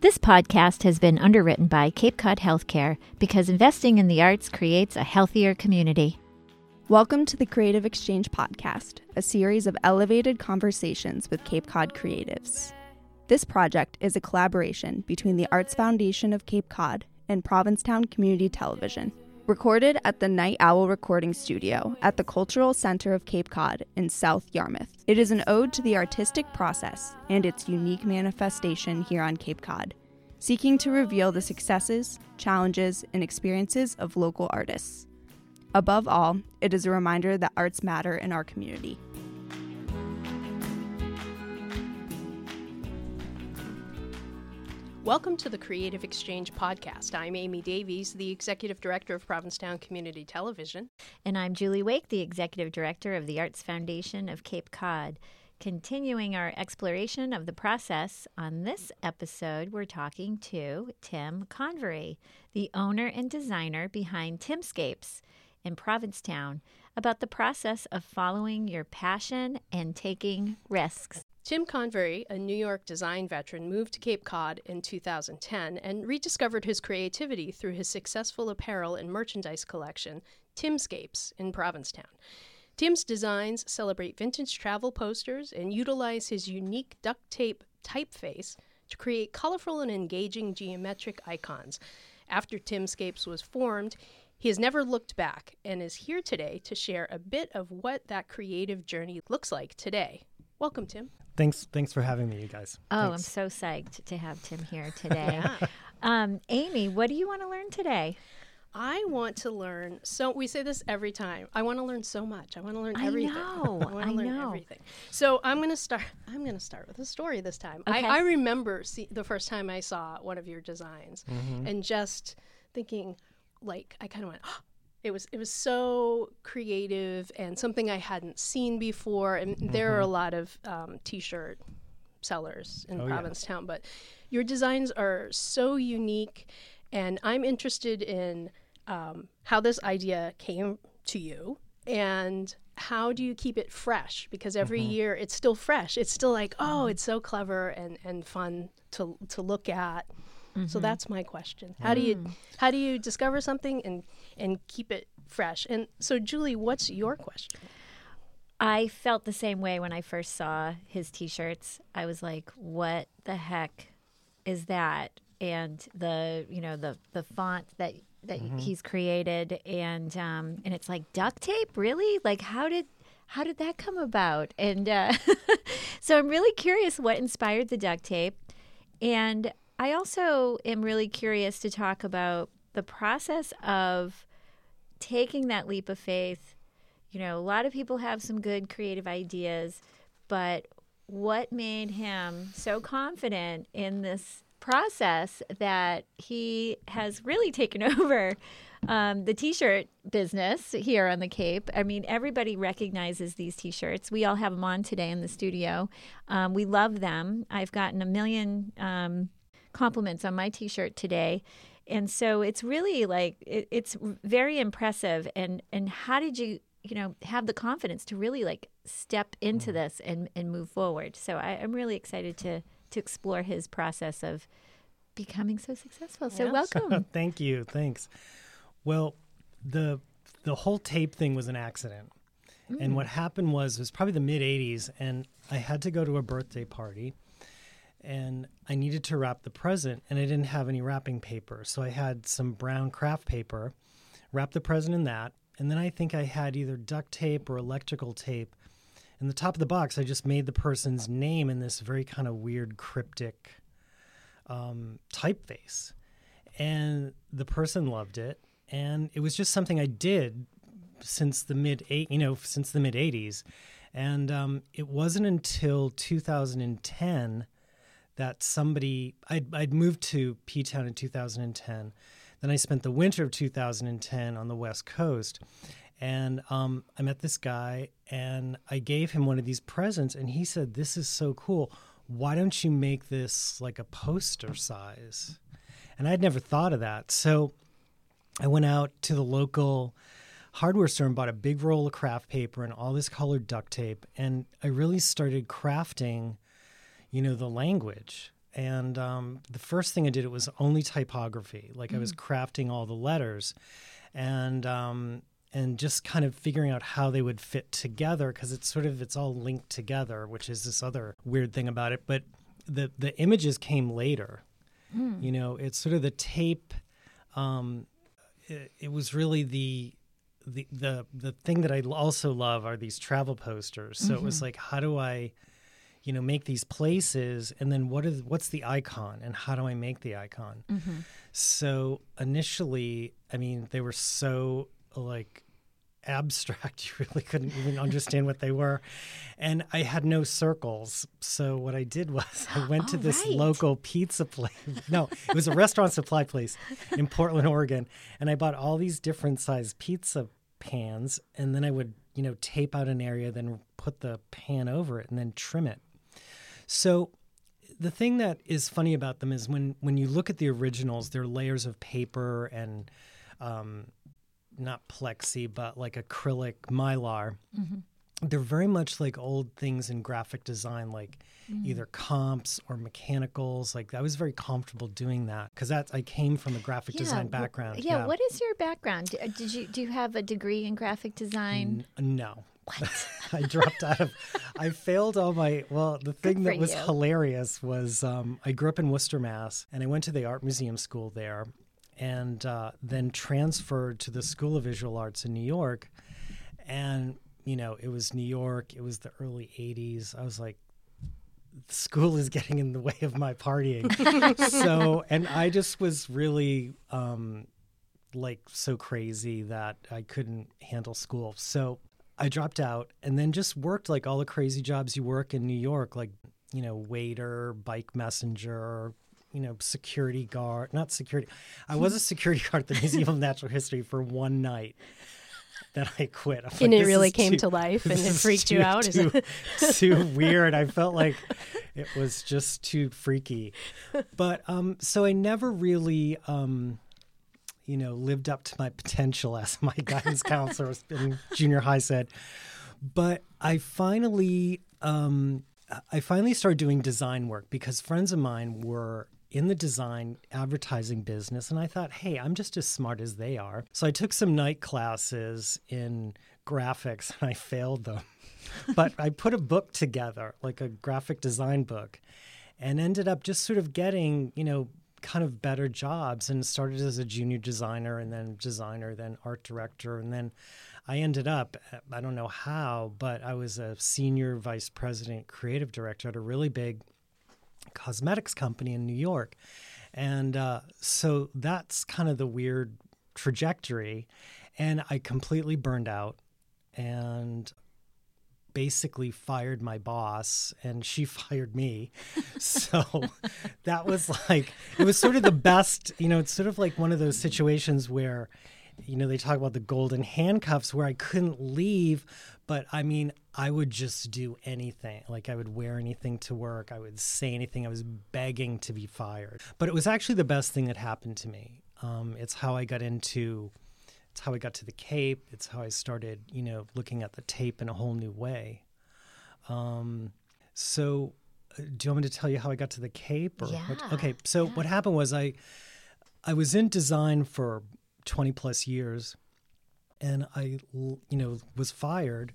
This podcast has been underwritten by Cape Cod Healthcare because investing in the arts creates a healthier community. Welcome to the Creative Exchange Podcast, a series of elevated conversations with Cape Cod creatives. This project is a collaboration between the Arts Foundation of Cape Cod and Provincetown Community Television. Recorded at the Night Owl Recording Studio at the Cultural Center of Cape Cod in South Yarmouth. It is an ode to the artistic process and its unique manifestation here on Cape Cod, seeking to reveal the successes, challenges, and experiences of local artists. Above all, it is a reminder that arts matter in our community. Welcome to the Creative Exchange Podcast. I'm Amy Davies, the Executive Director of Provincetown Community Television. And I'm Julie Wake, the Executive Director of the Arts Foundation of Cape Cod. Continuing our exploration of the process, on this episode, we're talking to Tim Convery, the owner and designer behind Timscapes in Provincetown, about the process of following your passion and taking risks. Tim Convery, a New York design veteran, moved to Cape Cod in 2010 and rediscovered his creativity through his successful apparel and merchandise collection, Timscapes, in Provincetown. Tim's designs celebrate vintage travel posters and utilize his unique duct tape typeface to create colorful and engaging geometric icons. After Timscapes was formed, he has never looked back and is here today to share a bit of what that creative journey looks like today. Welcome, Tim. Thanks, thanks for having me, you guys. Oh, Thanks. I'm so psyched to have Tim here today. um, Amy, what do you want to learn today? I want to learn. So we say this every time. I want to learn so much. I want to learn I everything. know, I want I learn know. everything. So I'm going to start. I'm going to start with a story this time. Okay. I, I remember see, the first time I saw one of your designs, Mm-hmm. and just thinking, like, I kind of went. It was it was so creative and something I hadn't seen before. And there are a lot of um, t-shirt sellers in Mm-hmm. Oh, yeah. Provincetown, but your designs are so unique, and I'm interested in um, how this idea came to you and how do you keep it fresh because every Mm-hmm. year it's still fresh it's still like oh it's so clever and, and fun to, to look at so that's my question how do you how do you discover something and and keep it fresh and so julie what's your question I felt the same way when I first saw his t-shirts. I was like, "What the heck is that?" And the, you know, the the font that that he's created and um and it's like duct tape, really? Like how did how did that come about? And uh so I'm really curious what inspired the duct tape. And I also am really curious to talk about the process of taking that leap of faith. You know, a lot of people have some good creative ideas, but what made him so confident in this process that he has really taken over um, the t-shirt business here on the Cape. I mean, everybody recognizes these t-shirts. We all have them on today in the studio. Um, we love them. I've gotten a million um, compliments on my t-shirt today. And so it's really like it, it's very impressive. And and how did you you know have the confidence to really like step into mm. this and and move forward? So I, I'm really excited to to explore his process of becoming so successful. So Yes. welcome. Thank you. Thanks. Well, the the whole tape thing was an accident. And mm. what happened was it was probably the mid 80s and I had to go to a birthday party and I needed to wrap the present and I didn't have any wrapping paper. So I had some brown craft paper, wrapped the present in that, and then I think I had either duct tape or electrical tape. In the top of the box, I just made the person's name in this very kind of weird cryptic um, typeface. And the person loved it. And it was just something I did since the mid eight, you know, since the mid '80s. And um, it wasn't until 2010 that somebody I'd, I'd moved to P Town in 2010. Then I spent the winter of 2010 on the West Coast, and um, I met this guy, and I gave him one of these presents, and he said, "This is so cool. Why don't you make this like a poster size?" And I'd never thought of that, so I went out to the local hardware store and bought a big roll of craft paper and all this colored duct tape. And I really started crafting, you know, the language and um, the first thing I did it was only typography. Like I was crafting all the letters, and um, and just kind of figuring out how they would fit together because it's sort of it's all linked together, which is this other weird thing about it. But the the images came later. You know, it's sort of the tape. Um, it, it was really the the the the thing that I also love are these travel posters. So it was like, how do I, you know, make these places, and then what is what's the icon, and how do I make the icon? Mm-hmm. So initially, I mean, they were so like abstract you really couldn't even understand what they were and i had no circles so what i did was i went to this right. local pizza place no it was a restaurant supply place in portland oregon and i bought all these different size pizza pans and then i would you know tape out an area then put the pan over it and then trim it so the thing that is funny about them is when when you look at the originals, they're layers of paper and um, not plexi, but like acrylic mylar. They're very much like old things in graphic design, like either comps or mechanicals. Like I was very comfortable doing that because that I came from a graphic design wh- background. Yeah, yeah, What is your background? Uh, Did you do you have a degree in graphic design? N- no. I dropped out of. I failed all my. Well, the thing that was you. hilarious was um, I grew up in Worcester, Mass, and I went to the art museum school there, and uh, then transferred to the School of Visual Arts in New York, and you know it was New York. It was the early '80s. I was like, school is getting in the way of my partying. so, and I just was really um, like so crazy that I couldn't handle school. So I dropped out and then just worked like all the crazy jobs you work in New York, like, you know, waiter, bike messenger, you know, security guard, not security. I was a security guard at the Museum of Natural History for one night. Then I quit. I'm And like, it really came too- to life and it freaked you too- out? Is Too, too weird. I felt like it was just too freaky. But um, so I never really, um, you know, lived up to my potential, as my guidance counselor in junior high said. But I finally, um, I finally started doing design work because friends of mine were in the design advertising business and I thought, "Hey, I'm just as smart as they are." So I took some night classes in graphics and I failed them. but I put a book together, like a graphic design book, and ended up just sort of getting, you know, kind of better jobs and started as a junior designer and then designer, then art director. And then I ended up, I don't know how, but I was a senior vice president creative director at a really big cosmetics company in New York. And uh, so that's kind of the weird trajectory. And I completely burned out and basically fired my boss and she fired me. So that was like, it was sort of the best, you know, it's sort of like one of those situations where, you know, they talk about the golden handcuffs where I couldn't leave, but I mean, I would just do anything. Like I would wear anything to work, I would say anything. I was begging to be fired. But it was actually the best thing that happened to me. Um, it's how I got into it's how I got to the Cape. It's how I started, you know, looking at the tape in a whole new way. Um, so, uh, do you want me to tell you how I got to the Cape? Or what- Yeah, okay. So what happened was I, I was in design for twenty plus years, and I, you know, was fired,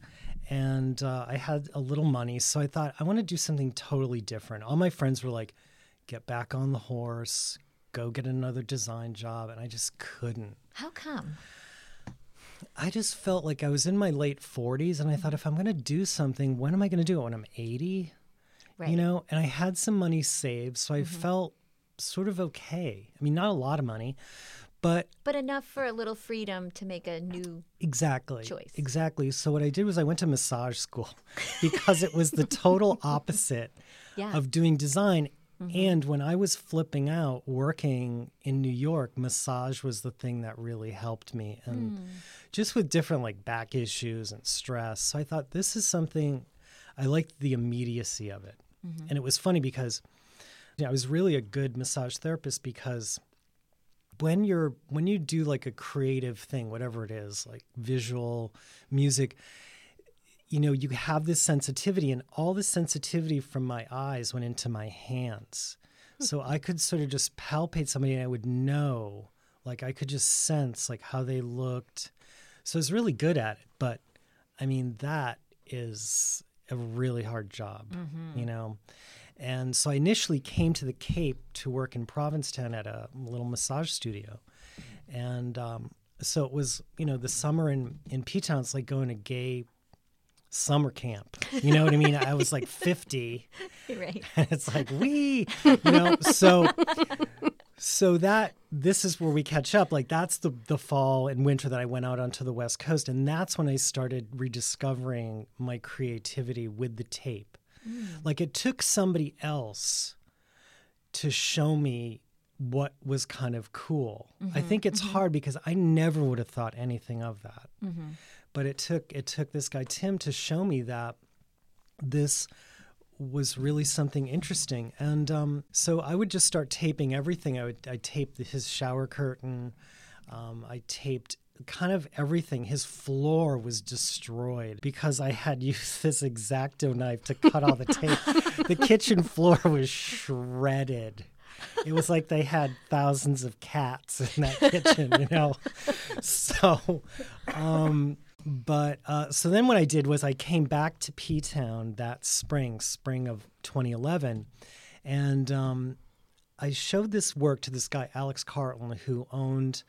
and uh, I had a little money, so I thought I want to do something totally different. All my friends were like, "Get back on the horse." Go get another design job, and I just couldn't. How come? I just felt like I was in my late 40s and I thought mm-hmm. if I'm going to do something, when am I going to do it? When I'm 80? Right. You know, and I had some money saved, so I mm-hmm. felt sort of okay. I mean, not a lot of money, but but enough for a little freedom to make a new. exactly. Choice. Exactly. So what I did was I went to massage school because it was the total opposite Yeah. of doing design. Mm-hmm. And when I was flipping out working in New York, massage was the thing that really helped me. And hmm. just with different like back issues and stress. So I thought this is something I liked the immediacy of it. Mm-hmm. And it was funny because you know, I was really a good massage therapist because when you're when you do like a creative thing, whatever it is, like visual, music, you know, you have this sensitivity, and all the sensitivity from my eyes went into my hands. so I could sort of just palpate somebody and I would know, like I could just sense like how they looked. So I was really good at it. But I mean, that is a really hard job, you know? And so I initially came to the Cape to work in Provincetown at a little massage studio. And um, so it was, you know, the summer in, in P Town, it's like going to gay summer camp. You know what I mean? I was like 50 right. and it's like we you know? So so that this is where we catch up. Like that's the the fall and winter that i went out onto the west coast and that's when i started rediscovering my creativity with the tape. Mm. Like it took somebody else to show me what was kind of cool. I mm-hmm. think it's mm-hmm. hard because i never would have thought anything of that mm-hmm. But it took it took this guy tim to show me that this was really something interesting. And um, so I would just start taping everything. I would I taped his shower curtain. Um, I taped kind of everything. His floor was destroyed because I had used this X-Acto knife to cut all the tape. the kitchen floor was shredded. It was like they had thousands of cats in that kitchen, you know. So, um, but uh, so then what I did was I came back to P Town that spring, spring of 2011, and um, I showed this work to this guy Alex Carlton who owned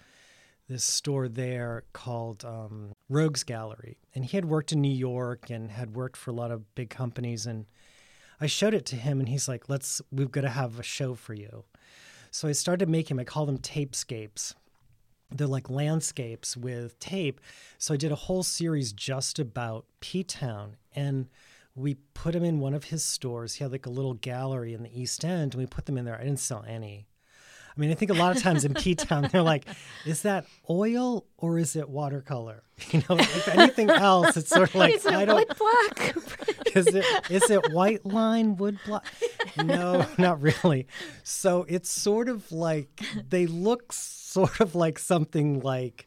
this store there called um, Rogues Gallery, and he had worked in New York and had worked for a lot of big companies, and I showed it to him, and he's like, "Let's, we've got to have a show for you." So I started making. I call them tapescapes they're like landscapes with tape. So I did a whole series just about P Town and we put them in one of his stores. He had like a little gallery in the East End and we put them in there. I didn't sell any. I mean, I think a lot of times in P Town, they're like, is that oil or is it watercolor? You know, if anything else, it's sort of like, Is it I don't, wood block? is it is it white line wood block? No, not really. So it's sort of like they look sort of like something like,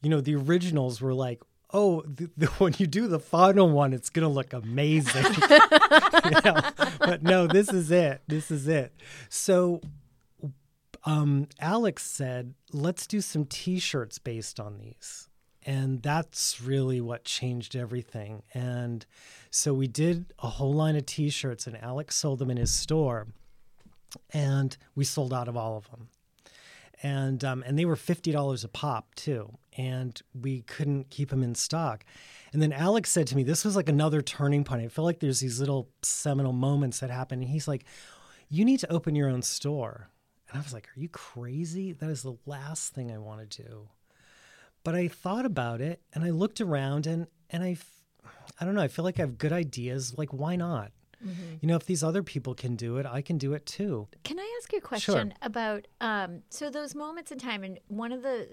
you know, the originals were like, oh, the, the, when you do the final one, it's gonna look amazing. You know? But no, this is it. This is it. So. Um, Alex said, let's do some t shirts based on these and that's really what changed everything. And so we did a whole line of T-shirts, and Alex sold them in his store, and we sold out of all of them. And um, and they were fifty dollars a pop too, and we couldn't keep them in stock. And then Alex said to me, "This was like another turning point. I feel like there's these little seminal moments that happen." And he's like, "You need to open your own store." And I was like, "Are you crazy? That is the last thing I want to do." but I thought about it and I looked around and and I I don't know, I feel like I have good ideas, like why not? Mm-hmm. You know, if these other people can do it, I can do it too. Can I ask you a question about um, so those moments in time? And one of the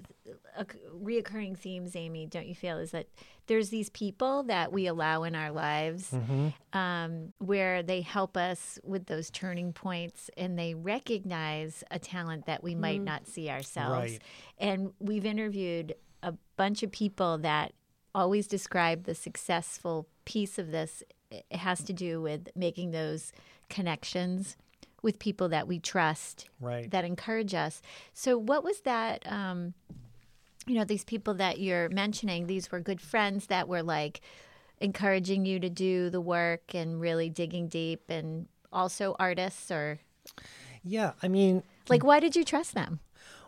uh, reoccurring themes, Amy, don't you feel, is that there's these people that we allow in our lives Mm-hmm. um, where they help us with those turning points and they recognize a talent that we might not see ourselves. Right. And we've interviewed a bunch of people that always describe the successful piece of this. It has to do with making those connections with people that we trust Right. that encourage us. So, what was that? Um, you know, these people that you're mentioning, these were good friends that were like encouraging you to do the work and really digging deep, and also artists, or Yeah, I mean, like, why did you trust them?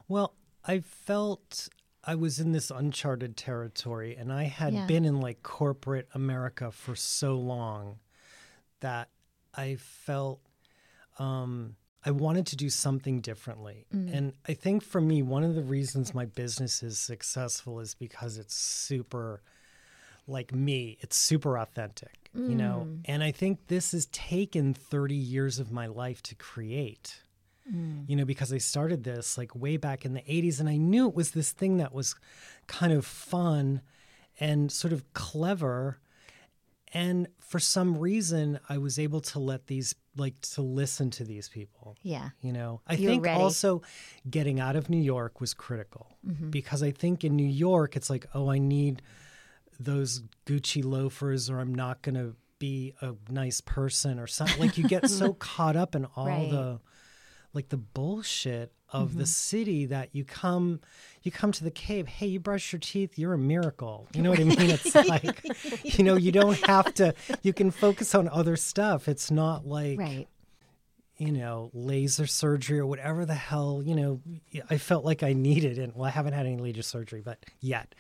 well, I felt I was in this uncharted territory and I had Yeah. been in like corporate America for so long that I felt um, I wanted to do something differently. And I think for me, one of the reasons my business is successful is because it's super like me, it's super authentic, you know? And I think this has taken 30 years of my life to create you know, because I started this like way back in the 80s and I knew it was this thing that was kind of fun and sort of clever. And for some reason, I was able to let these, like, to listen to these people. Yeah. You know, I You think ready. also getting out of New York was critical Mm-hmm. because I think in New York, it's like, oh, I need those Gucci loafers or I'm not going to be a nice person or something. Like, you get so caught up in all Right. the, like the bullshit of the city that you come you come to the Cape hey you brush your teeth you're a miracle you know what i mean it's like you know you don't have to you can focus on other stuff it's not like Right. you know, laser surgery or whatever the hell, you know, I felt like I needed. And well, I haven't had any laser surgery, but yet.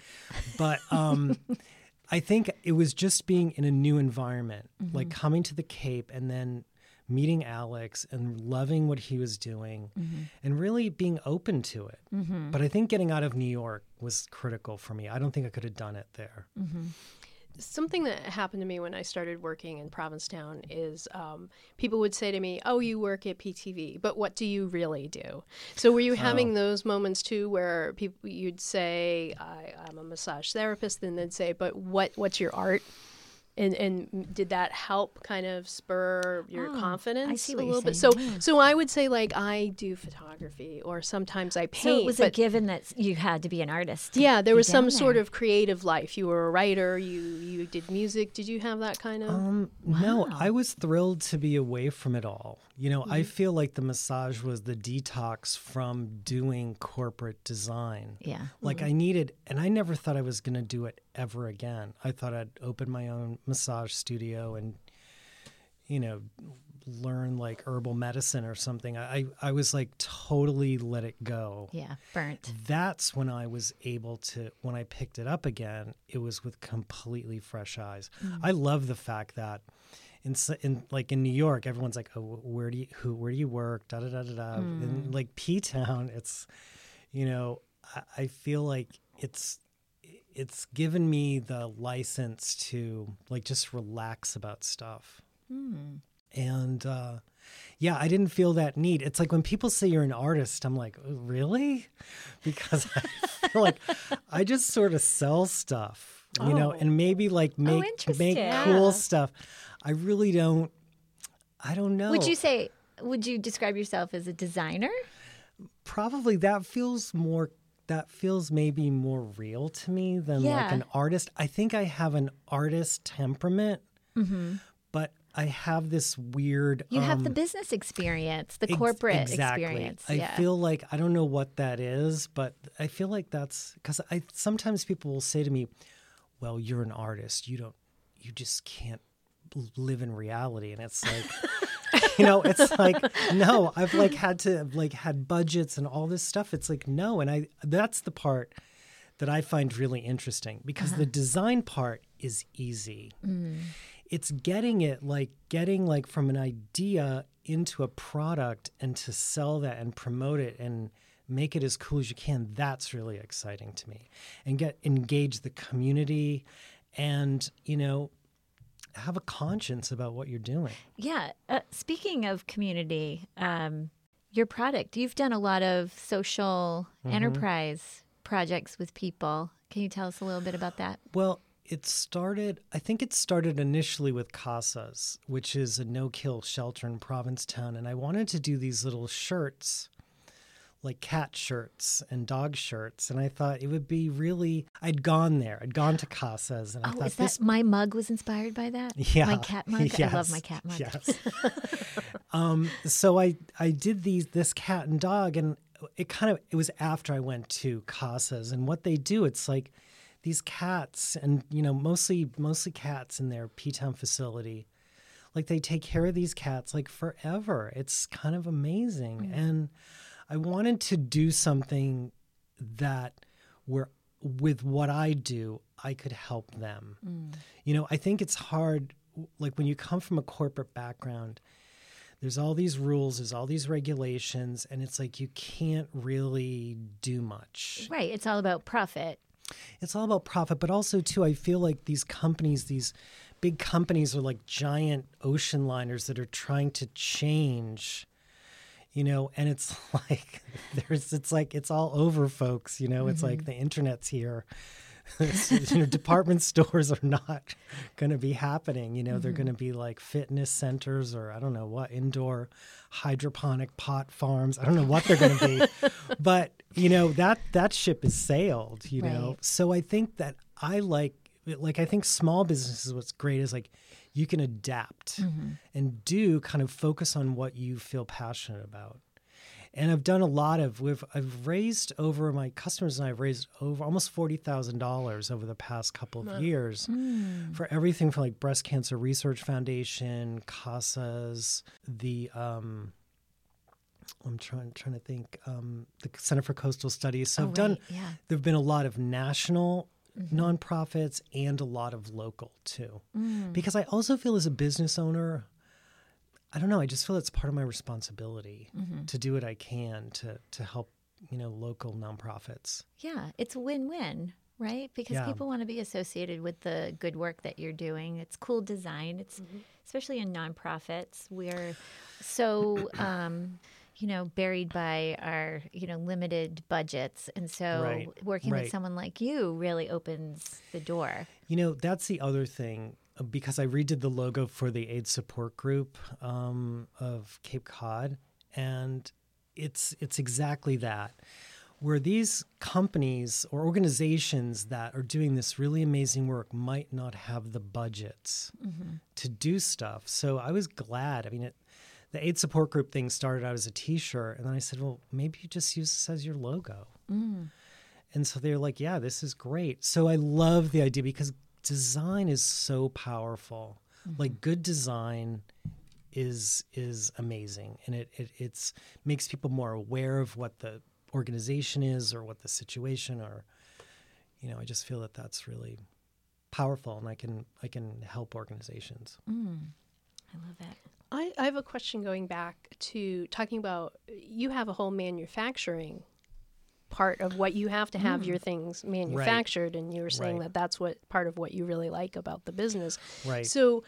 But um, I think it was just being in a new environment, like coming to the Cape and then meeting Alex and loving what he was doing mm-hmm. and really being open to it. Mm-hmm. But I think getting out of New York was critical for me. I don't think I could have done it there. Mm-hmm. Something that happened to me when I started working in Provincetown is um, people would say to me, "Oh, you work at PTV, but what do you really do?" So, were you oh. having those moments too, where people you'd say, I, "I'm a massage therapist," and they'd say, "But what? What's your art?" And and did that help kind of spur your Oh, confidence see a what you're little bit? So yeah. so I would say like I do photography, or sometimes I paint. So it was a given that you had to be an artist. yeah, there was some down sort of creative life. You were a writer. You you did music. Did you have that kind of? Um, no, I was thrilled to be away from it all. You know, Mm-hmm. I feel like the massage was the detox from doing corporate design. Yeah. Like I needed, and I never thought I was going to do it ever again. I thought I'd open my own massage studio and, you know, learn like herbal medicine or something. I, I, I was like totally let it go Yeah. Burnt. that's when I was able to when I picked it up again, it was with completely fresh eyes. I love the fact that in, in like in New York, everyone's like, "Oh, where do you who where do you work?" Da da da da da. And like P Town, it's you know, I, I feel like it's it's given me the license to like just relax about stuff. And uh, yeah, I didn't feel that need. It's like when people say you're an artist, I'm like, "Oh, really? Because I feel like I just sort of sell stuff, you know, Oh. and maybe like make make cool stuff. I really don't. I don't know. Would you say? Would you describe yourself as a designer? probably that feels more that feels maybe more real to me than like an artist i think i have an artist temperament but i have this weird Mm-hmm. You have the um, business experience, the ex- corporate exactly. experience. i yeah. feel like i don't know what that is but i feel like that's because i sometimes people will say to me well you're an artist you don't you just can't live in reality and it's like you know it's like no i've like had to like had budgets and all this stuff. It's like no and i that's the part that i find really interesting because the uh-huh. design part is easy. Mm. It's getting it like getting like from an idea into a product and to sell that and promote it and make it as cool as you can that's really exciting to me. And get engage the community and you know have a conscience about what you're doing Yeah. Uh, speaking of community, um, your product, you've done a lot of social Mm-hmm. enterprise projects with people. Can you tell us a little bit about that? Well, it started, I think it started initially with Casas, which is a no kill shelter in Provincetown. And I wanted to do these little shirts, like cat shirts and dog shirts. And I thought it would be really, I'd gone there, I'd gone to Casas. And I Oh, thought is that this, my mug was inspired by that? yeah. My cat mug? I love my cat mug. Yes. um, so I, I did these, this cat and dog, and it kind of, it was after I went to Casas. And what they do, it's like, these cats and you know mostly mostly cats in their p-town facility like they take care of these cats like forever it's kind of amazing and i wanted to do something that where with what i do i could help them mm. you know i think it's hard like when you come from a corporate background there's all these rules there's all these regulations and it's like you can't really do much Right. It's all about profit. it's all about profit but also too i feel like these companies these big companies are like giant ocean liners that are trying to change you know and it's like there's it's like it's all over folks you know it's like mm-hmm. the internet's here. You know department stores are not going to be happening you know they're mm-hmm. going to be like fitness centers or i don't know what indoor hydroponic pot farms i don't know what they're going to be. But you know that that ship has sailed you know. So i think that i like like i think small businesses what's great is like you can adapt and do kind of focus on what you feel passionate about and I've done a lot of. We've I've raised over my customers and I've raised over almost forty thousand dollars over the past couple of years for everything from like Breast Cancer Research Foundation, CASAs, the um, I'm trying trying to think um, the Center for Coastal Studies. So Oh, I've done. yeah. There've been a lot of national Mm-hmm. nonprofits and a lot of local too, Mm. because I also feel as a business owner. I don't know. I just feel it's part of my responsibility Mm-hmm. to do what I can to to help you know local nonprofits. Yeah, it's a win-win, right? Because Yeah. people want to be associated with the good work that you're doing. It's cool design. It's especially in nonprofits. We're so um, you know buried by our you know limited budgets, and so Right, working right. with someone like you really opens the door. You know, that's the other thing uh, because I redid the logo for the AIDS support group um, of Cape Cod, and it's it's exactly that. Where these companies or organizations that are doing this really amazing work might not have the budgets to do stuff. So I was glad. I mean, it, the AIDS support group thing started out as a T-shirt, and then I said, "Well, maybe you just use this as your logo." Mm. And so they're like, yeah, this is great. So I love the idea because design is so powerful. Mm-hmm. Like good design is is amazing and it, it it's makes people more aware of what the organization is or what the situation or you know, I just feel that that's really powerful and I can I can help organizations. Mm. I love that. I, I have a question going back to talking about you have a whole manufacturing part of what you have to have your things manufactured and you were saying Right. that that's what part of what you really like about the business Right. so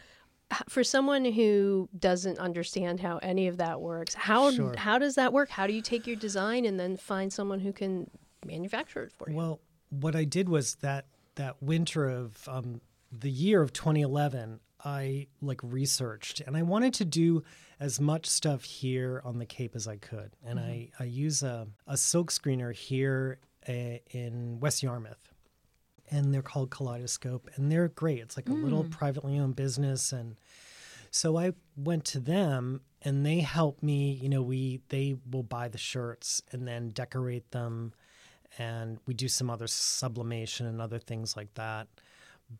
for someone who doesn't understand how any of that works how Sure. how does that work how do you take your design and then find someone who can manufacture it for you Well, what I did was that that winter of um, the year of 2011, I like researched and I wanted to do as much stuff here on the Cape as I could, and I I use a a silk screener here uh, in West Yarmouth, and they're called Kaleidoscope, and they're great. It's like a little privately owned business, and so I went to them and they helped me, you know, we they will buy the shirts and then decorate them and we do some other sublimation and other things like that.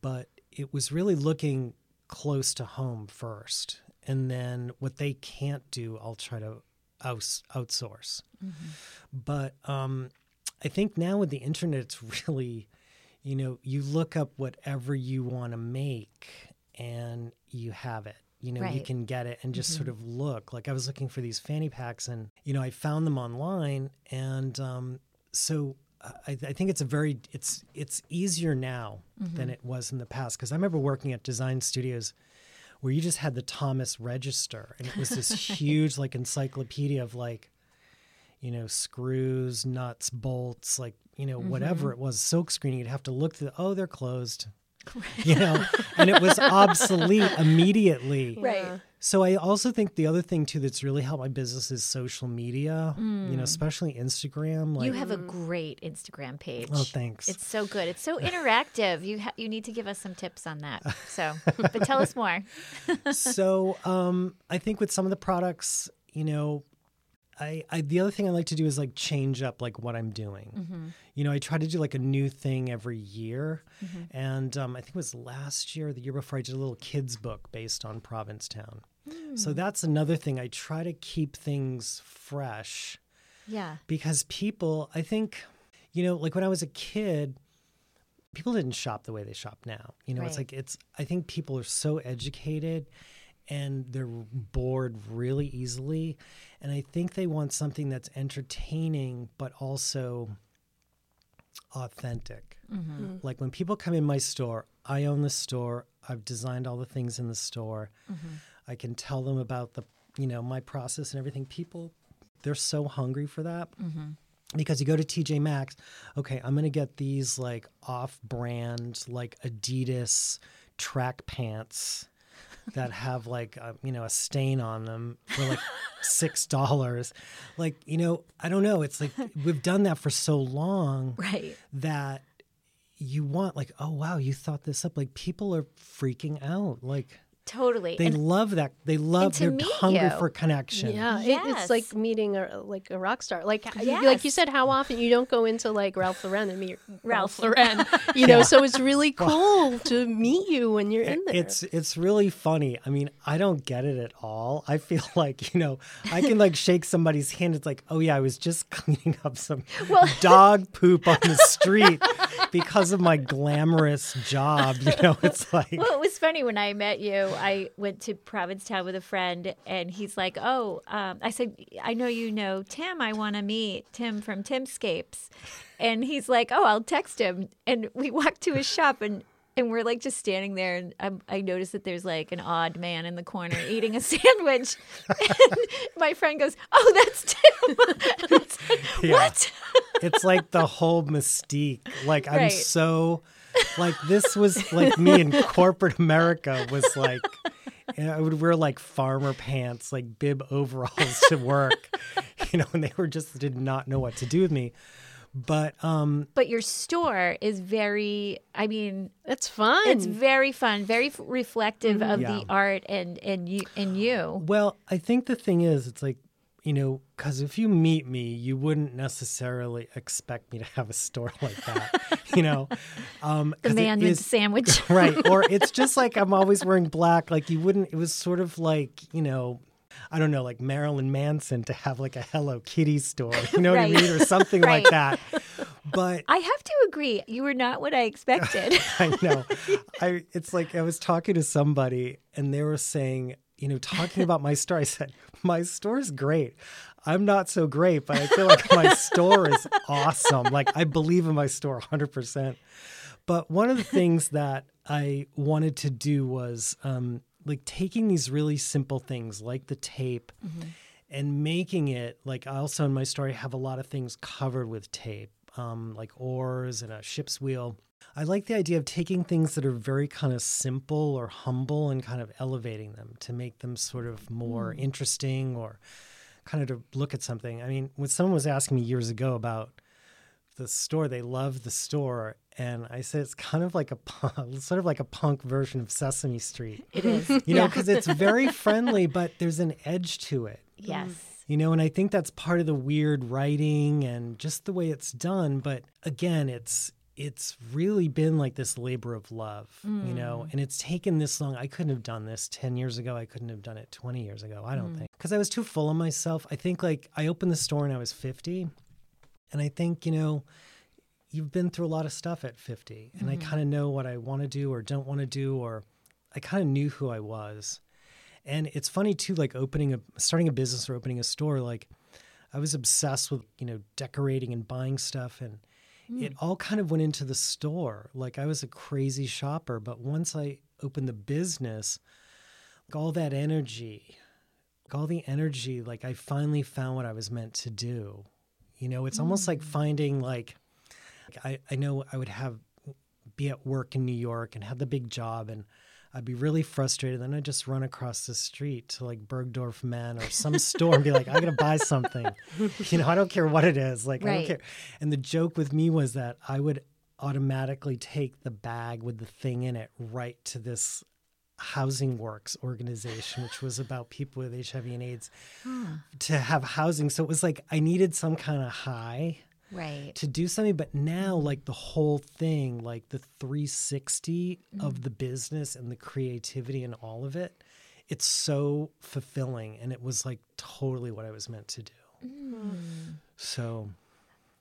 But it was really looking close to home first. And then what they can't do, I'll try to outs- outsource. But um, I think now with the internet, it's really, you know, you look up whatever you want to make and you have it. You know, you can get it and just sort of look. Like I was looking for these fanny packs and, you know, I found them online. And um, so I, I think it's a very, it's, it's easier now mm-hmm. than it was in the past. Cause I remember working at design studios where you just had the Thomas Register and it was this huge like encyclopedia of like, you know, screws, nuts, bolts, like, you know, whatever mm-hmm. it was, silk screening, you'd have to look through, oh, they're closed. you know, and it was obsolete immediately. Right. So I also think the other thing too that's really helped my business is social media, you know, especially Instagram. Like, you have a great Instagram page. oh, thanks. It's so good. It's so interactive. You ha- you need to give us some tips on that. So, but tell us more. so um, I think with some of the products, you know, I, I the other thing I like to do is like change up like what I'm doing. Mm-hmm. You know, I try to do like a new thing every year, mm-hmm. and um, I think it was last year, the year before, I did a little kids book based on Provincetown. So hmm. that's another thing. I try to keep things fresh Yeah. because people, I think, you know, like when I was a kid, people didn't shop the way they shop now. You know, it's like it's. I think people are so educated, and they're bored really easily, and I think they want something that's entertaining but also authentic. Mm-hmm. Mm-hmm. Like when people come in my store, I own the store. I've designed all the things in the store. Mm-hmm. I can tell them about the, you know, my process and everything. People, they're so hungry for that because you go to TJ Maxx, okay, I'm going to get these like off brand, like Adidas track pants that have like, a, you know, a stain on them for like $6. Like, you know, I don't know. It's like we've done that for so long Right. that you want, like, oh, wow, you thought this up. Like, people are freaking out. Like, totally. They And- love that. They love to their meet hunger you. for connection. Yeah, it, it's like meeting a like a rock star. Like like you said, how often you don't go into like Ralph Lauren and meet Ralph. Ralph Lauren, you know. So it's really cool to meet you when you're in there. It's it's really funny. I mean, I don't get it at all. I feel like you know, I can like shake somebody's hand. It's like, oh yeah, I was just cleaning up some dog poop on the street because of my glamorous job. You know, it's like Well, it was funny when I met you. I went to Provincetown with a friend, and he's like, "Oh," um, I said, "I know you know Tim. I want to meet Tim from Timscapes," and he's like, "Oh, I'll text him." And we walked to his shop, and and we're like just standing there, and I, I noticed that there's like an odd man in the corner eating a sandwich, and my friend goes, "Oh, that's Tim." It's like, Yeah. What? it's like the whole mystique. Like I'm so like this was like me in corporate America was like and I would wear like farmer pants, like bib overalls to work, you know, and they were just did not know what to do with me. But um But your store is very. I mean, It's fun. It's very fun, very f- reflective of Yeah. the art and and you and you. well, I think the thing is it's like you know, because if you meet me, you wouldn't necessarily expect me to have a store like that, you know. Um, The man with the sandwich. right or it's just like i'm always wearing black like you wouldn't it was sort of like you know i don't know like marilyn manson to have like a hello kitty store you know Right. what i mean or something Right. like that but I have to agree, you were not what I expected. i know i it's like i was talking to somebody and they were saying you know talking about my store i said my store's great. I'm not so great but i feel like my store is awesome. Like i believe in my store 100% But one of the things that I wanted to do was um, like taking these really simple things like the tape and making it like I also in my story have a lot of things covered with tape, um, like oars and a ship's wheel. I like the idea of taking things that are very kind of simple or humble and kind of elevating them to make them sort of more interesting or kind of to look at something. I mean, when someone was asking me years ago about the store. They love the store, and I said it's kind of like a punk, sort of like a punk version of Sesame Street. it is. You know, because it's very friendly, but there's an edge to it. Yes. You know, and I think that's part of the weird writing and just the way it's done. But again, it's it's really been like this labor of love, you know, mm. and it's taken this long. I couldn't have done this 10 years ago. I couldn't have done it 20 years ago. I don't mm. think because I was too full of myself. I think like I opened the store when I was 50. And I think, you know, you've been through a lot of stuff at 50. And I mm-hmm. kind of know what I want to do or don't want to do, or I kind of knew who I was. And it's funny too, like opening a, starting a business or opening a store, like I was obsessed with, you know, decorating and buying stuff. And hmm. it all kind of went into the store. Like I was a crazy shopper. But once I opened the business, like all that energy, like all the energy, like I finally found what I was meant to do. You know, it's almost like hmm. finding like I, I know I would have be at work in New York and have the big job and I'd be really frustrated. Then I'd just run across the street to like Bergdorf Men or some store and be like, I gotta buy something. You know, I don't care what it is. Like I don't care. And the joke with me was that I would automatically take the bag with the thing in it right to this Housing Works organization, which was about people with HIV and AIDS to have housing. So it was like I needed some kind of high Right. to do something but now like the whole thing like the 360 of mm-hmm. the business and the creativity and all of it it's so fulfilling and it was like totally what i was meant to do mm. so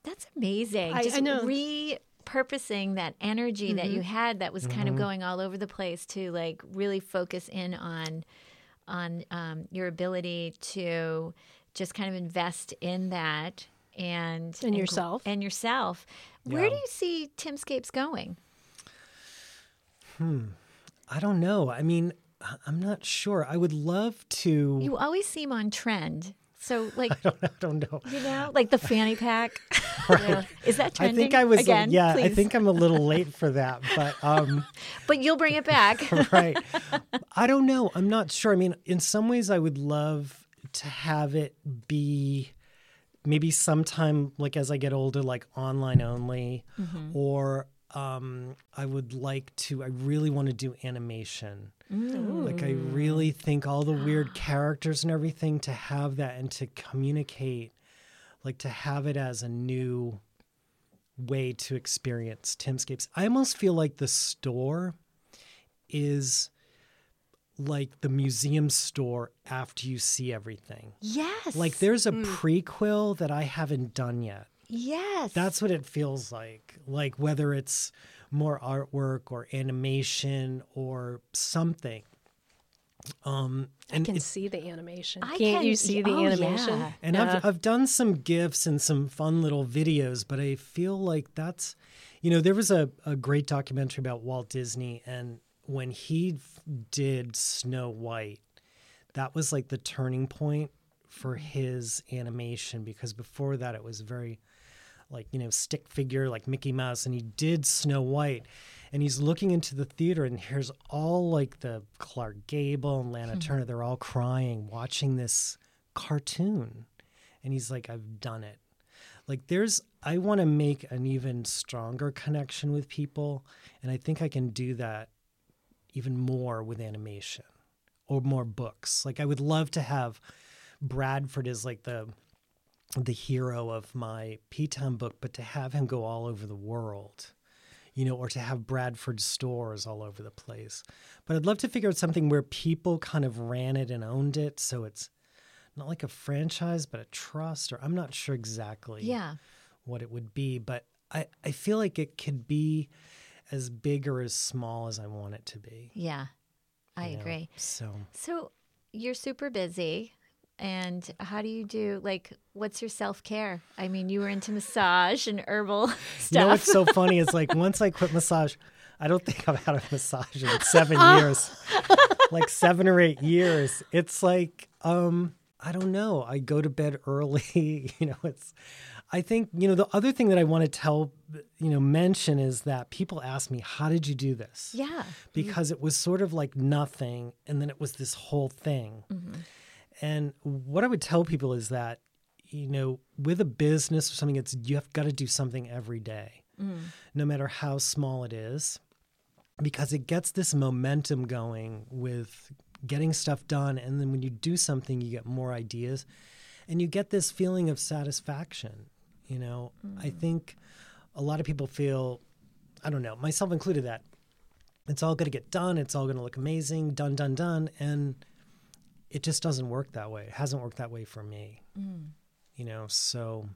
That's amazing. I- Just I know. repurposing that energy that you mm-hmm. had that was kind of mm-hmm. going all over the place to like really focus in on on um, your ability to just kind of invest in that and And gr- yourself. and yourself. Where Yeah. do you see Timscapes going? Hmm. I don't know i mean I- i'm not sure i would love to You always seem on trend. So like i don't know you know, like the fanny pack. Yeah. Is that i think i was again. yeah i think i'm a little late for that but um But you'll bring it back. right. I don't know. I'm not sure. I mean, in some ways, I would love to have it be maybe sometime like as I get older, like online only, or um, I would like to. I really want to do animation. Like I really think all the weird characters and everything to have that and to communicate, like to have it as a new way to experience Timscapes. I almost feel like the store is like the museum store after you see everything. Yes. Like there's a prequel that I haven't done yet. yes. That's what it feels like. Like whether it's more artwork or animation or something. Um and I can it's see the animation. I Can't can- you see the oh, animation? yeah. and Yeah. I've I've done some gifs and some fun little videos, but I feel like that's you know, there was a, a great documentary about Walt Disney and when he did Snow White, that was like the turning point for his animation because before that it was very like you know stick figure like Mickey Mouse and he did Snow White and he's looking into the theater and here's all like the Clark Gable and Lana hmm. Turner they're all crying watching this cartoon and he's like I've done it. Like there's I want to make an even stronger connection with people and I think I can do that even more with animation or more books like I would love to have Bradford as like the the hero of my P-Town book, but to have him go all over the world, you know, or to have Bradford stores all over the place. But I'd love to figure out something where people kind of ran it and owned it, so it's not like a franchise, but a trust, or I'm not sure exactly yeah. what it would be, but I, I feel like it could be as big or as small as I want it to be. Yeah. I know? agree. So So you're super busy. And how do you do like what's your self care? I mean, you were into massage and herbal stuff. You know what's so funny? It's like once I quit massage, I don't think I've had a massage in seven years, like seven or eight years. It's like, um, I don't know. I go to bed early. you know, it's. I think you know the other thing that I want to tell, you know, mention is that people ask me, "How did you do this?" yeah. because it was sort of like nothing and then it was this whole thing. Mm-hmm. And what I would tell people is that, you know, with a business or something, it's you have got to do something every day, mm-hmm. no matter how small it is, because it gets this momentum going with getting stuff done. And then when you do something, you get more ideas and you get this feeling of satisfaction. You know, I mm. think a lot of people feel, I don't know, myself included, that it's all going to get done. It's all going to look amazing, done, done, done. And it just doesn't work that way. It hasn't worked that way for me. Mm. You know, so,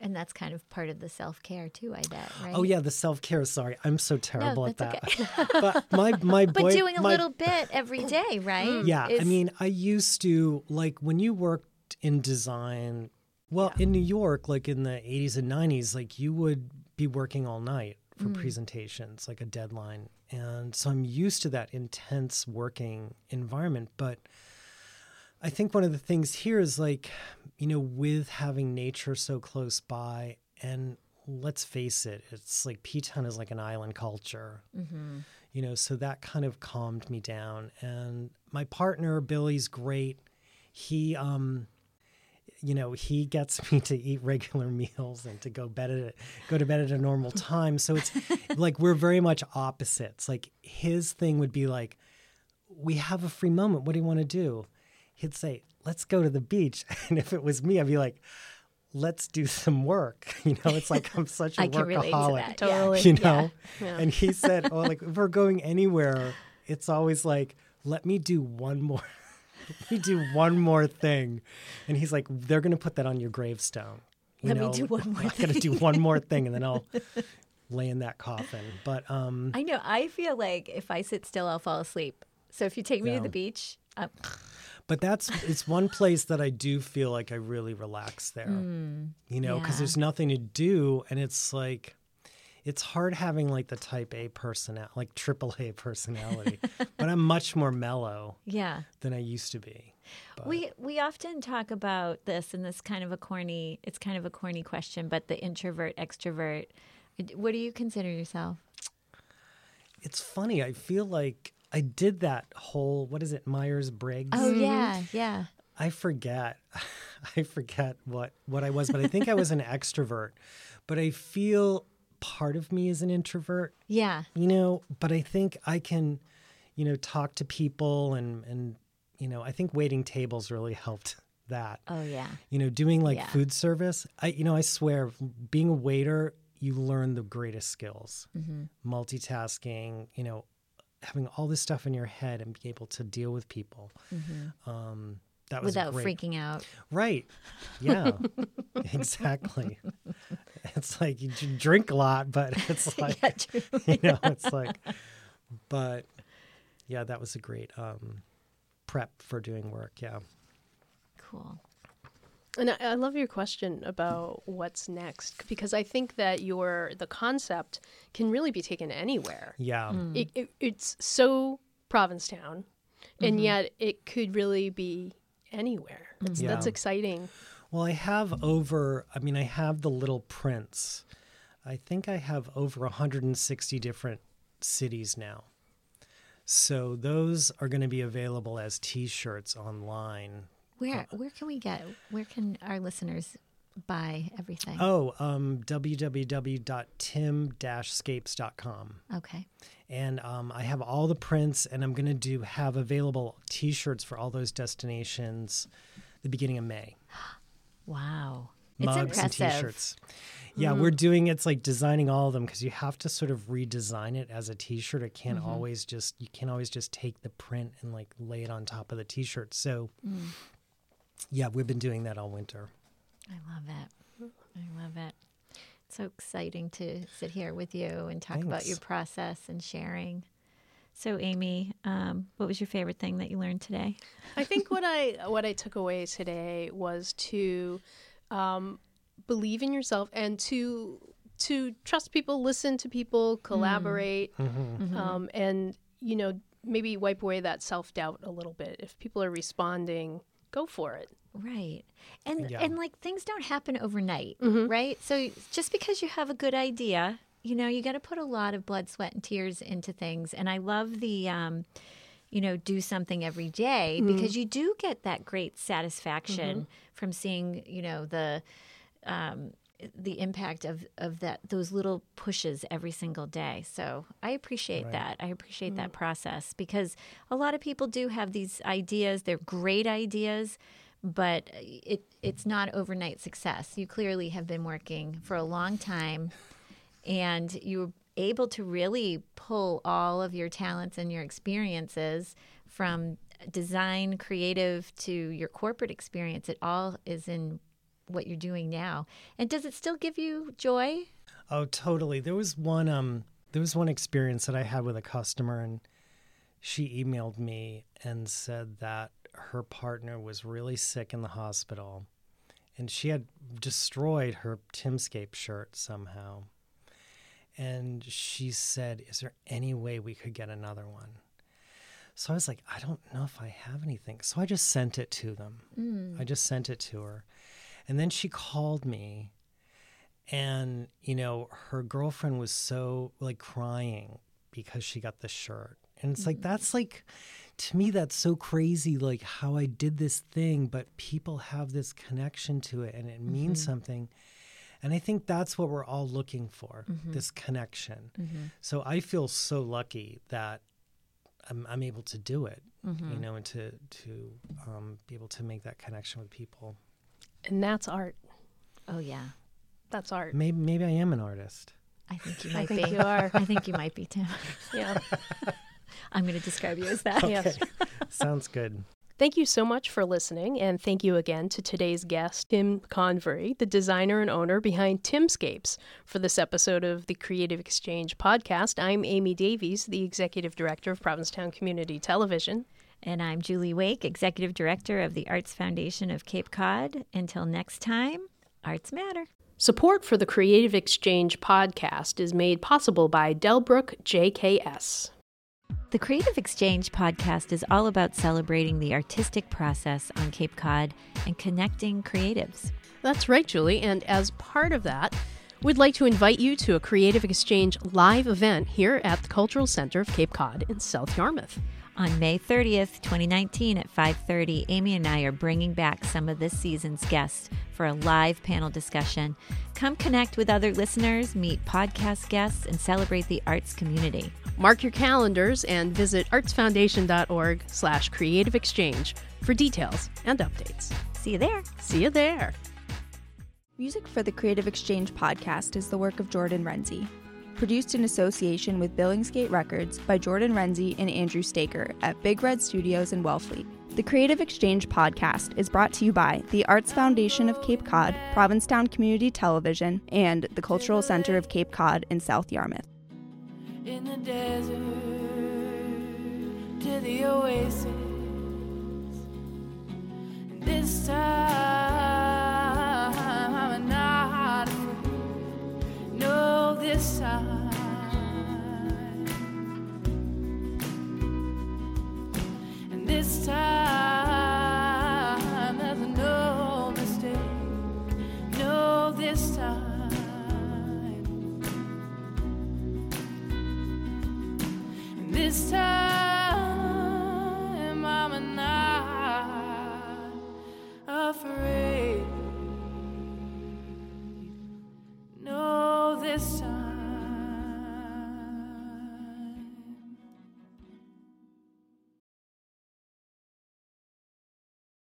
And that's kind of part of the self care too, I bet, right? oh yeah, the self care. Sorry, I'm so terrible at that. that's but my, my boy, But doing a my- little bit every day, right? Yeah, I mean, I used to like when you worked in design. Well, in New York, like in the 80s and 90s, like you would be working all night for presentations, like a deadline. And so I'm used to that intense working environment. But I think one of the things here is like, you know, with having nature so close by, and let's face it, it's like P Town is like an island culture. You know so that kind of calmed me down. And my partner billy's great. He um you know he gets me to eat regular meals and to go bed at go to bed at a normal time. So it's like we're very much opposites. Like his thing would be like we have a free moment. What do you want to do? He'd say let's go to the beach. And if it was me i'd be like let's do some work. You know it's like i'm such a I can to workaholic. That. Totally. you know? Yeah. and he said oh like if we're going anywhere it's always like let me do one more let me do one more thing and he's like they're going to put that on your gravestone you Let me know, do one more thing. i gotta do one more thing and then i'll lay in that coffin but um I know. I feel like if I sit still, I'll fall asleep. So if you take me Yeah. to the beach, um, but that's it's one place that i do feel like i really relax there you know because yeah. there's nothing to do and it's like it's hard having like the type a personality like triple a personality but i'm much more mellow yeah. than i used to be but, We we often talk about this, and this kind of a corny. It's kind of a corny question, but the introvert extrovert. What do you consider yourself? it's funny i feel like i did that whole what is it myers-briggs Oh yeah, mm-hmm. yeah. I forget. I forget what what I was, but I think I was an extrovert. But I feel part of me is an introvert, Yeah. you know, but I think I can, you know, talk to people and and you know, I think waiting tables really helped that. Oh yeah. You know, doing like Yeah. food service, I you know, I swear being a waiter, you learn the greatest skills. Mm-hmm. Multitasking, you know, having all this stuff in your head and be able to deal with people. Um that was Mm-hmm. Without great. freaking out. Right. Yeah. exactly. It's like you drink a lot, but it's like yeah, true. you know, it's like but yeah, that was a great um prep for doing work. Yeah. Cool. And I, I love your question about what's next because I think that your the concept can really be taken anywhere. Yeah. It, it, it's so Provincetown, and yet it could really be anywhere. That's, that's Yeah. exciting. Well, I have over, I mean, I have the Little prints. I think I have over 160 different cities now. So those are going to be available as t shirts online. Where where can we get? Where can our listeners buy everything? Oh, um, www.tim-scapes.com. Okay. And um, I have all the prints, and I'm going to do have available t shirts for all those destinations the beginning of May. Wow. It's mugs impressive. and t-shirts. Yeah, mm-hmm. we're doing it's like designing all of them because you have to sort of redesign it as a t-shirt. It can't mm-hmm. always just you can't always just take the print and like lay it on top of the t-shirt. So mm. yeah, we've been doing that all winter. I love it. I love it. It's so exciting to sit here with you and talk about your process and sharing. So, Amy, um, what was your favorite thing that you learned today? I think what I what I took away today was to um, believe in yourself and to to trust people, listen to people, collaborate, um, and you know maybe wipe away that self doubt a little bit. If people are responding, go for it. Right. And Yeah. and like things don't happen overnight, right? So just because you have a good idea, you know, you got to put a lot of blood, sweat and tears into things. And I love the um you know, do something every day because you do get that great satisfaction from seeing, you know, the um the impact of of that those little pushes every single day. So I appreciate Right. that. I appreciate that process because a lot of people do have these ideas. They're great ideas, but it it's not overnight success. You clearly have been working for a long time and you were able to really pull all of your talents and your experiences from design creative to your corporate experience it all is in what you're doing now and does it still give you joy Oh, totally. There was one um there was one experience that I had with a customer and she emailed me and said that her partner was really sick in the hospital and she had destroyed her Timscape shirt somehow. And she said, "Is there any way we could get another one?" So I was like, "I don't know if I have anything." So I just sent it to them. Mm. I just sent it to her. And then she called me and you know her girlfriend was so like crying because she got the shirt and it's like mm. that's like to me that's so crazy like how i did this thing but people have this connection to it and it means mm-hmm. something and i think that's what we're all looking for mm-hmm. this connection. Mm-hmm. So i feel so lucky that i'm, I'm able to do it you mm-hmm. know and to to um, be able to make that connection with people. And that's art. oh yeah. That's art. maybe maybe i am an artist. I think you might I think be. you are. i think you might be too. Yeah. i'm going to describe you as that Yes. sounds good Thank you so much for listening, and thank you again to today's guest, Tim Convery, the designer and owner behind Timscapes. For this episode of the Creative Exchange podcast, I'm Amy Davies, the executive director of Provincetown Community Television. And I'm Julie Wake, Executive Director of the Arts Foundation of Cape Cod. Until next time, arts matter. Support for the Creative Exchange podcast is made possible by Delbrook JKS. The Creative Exchange podcast is all about celebrating the artistic process on Cape Cod and connecting creatives. That's right, Julie. And as part of that, we'd like to invite you to a Creative Exchange live event here at the Cultural Center of Cape Cod in South Yarmouth. On May 30th, 2019 at 5:30, Amy and I are bringing back some of this season's guests for a live panel discussion. Come connect with other listeners, meet podcast guests, and celebrate the arts community. Mark your calendars and visit artsfoundation.org slash creative exchange for details and updates. See you there. See you there. Music for the Creative Exchange podcast is the work of Jordan Renzi. Produced in association with Billingsgate Records by Jordan Renzi and Andrew Staker at Big Red Studios in Wellfleet. The Creative Exchange podcast is brought to you by the Arts Foundation of Cape Cod, Provincetown Community Television, and the Cultural Center of Cape Cod in South Yarmouth. in the desert to the oasis. This time this time. And this time there's no mistake. No, this time. And This time I'm not afraid. sun.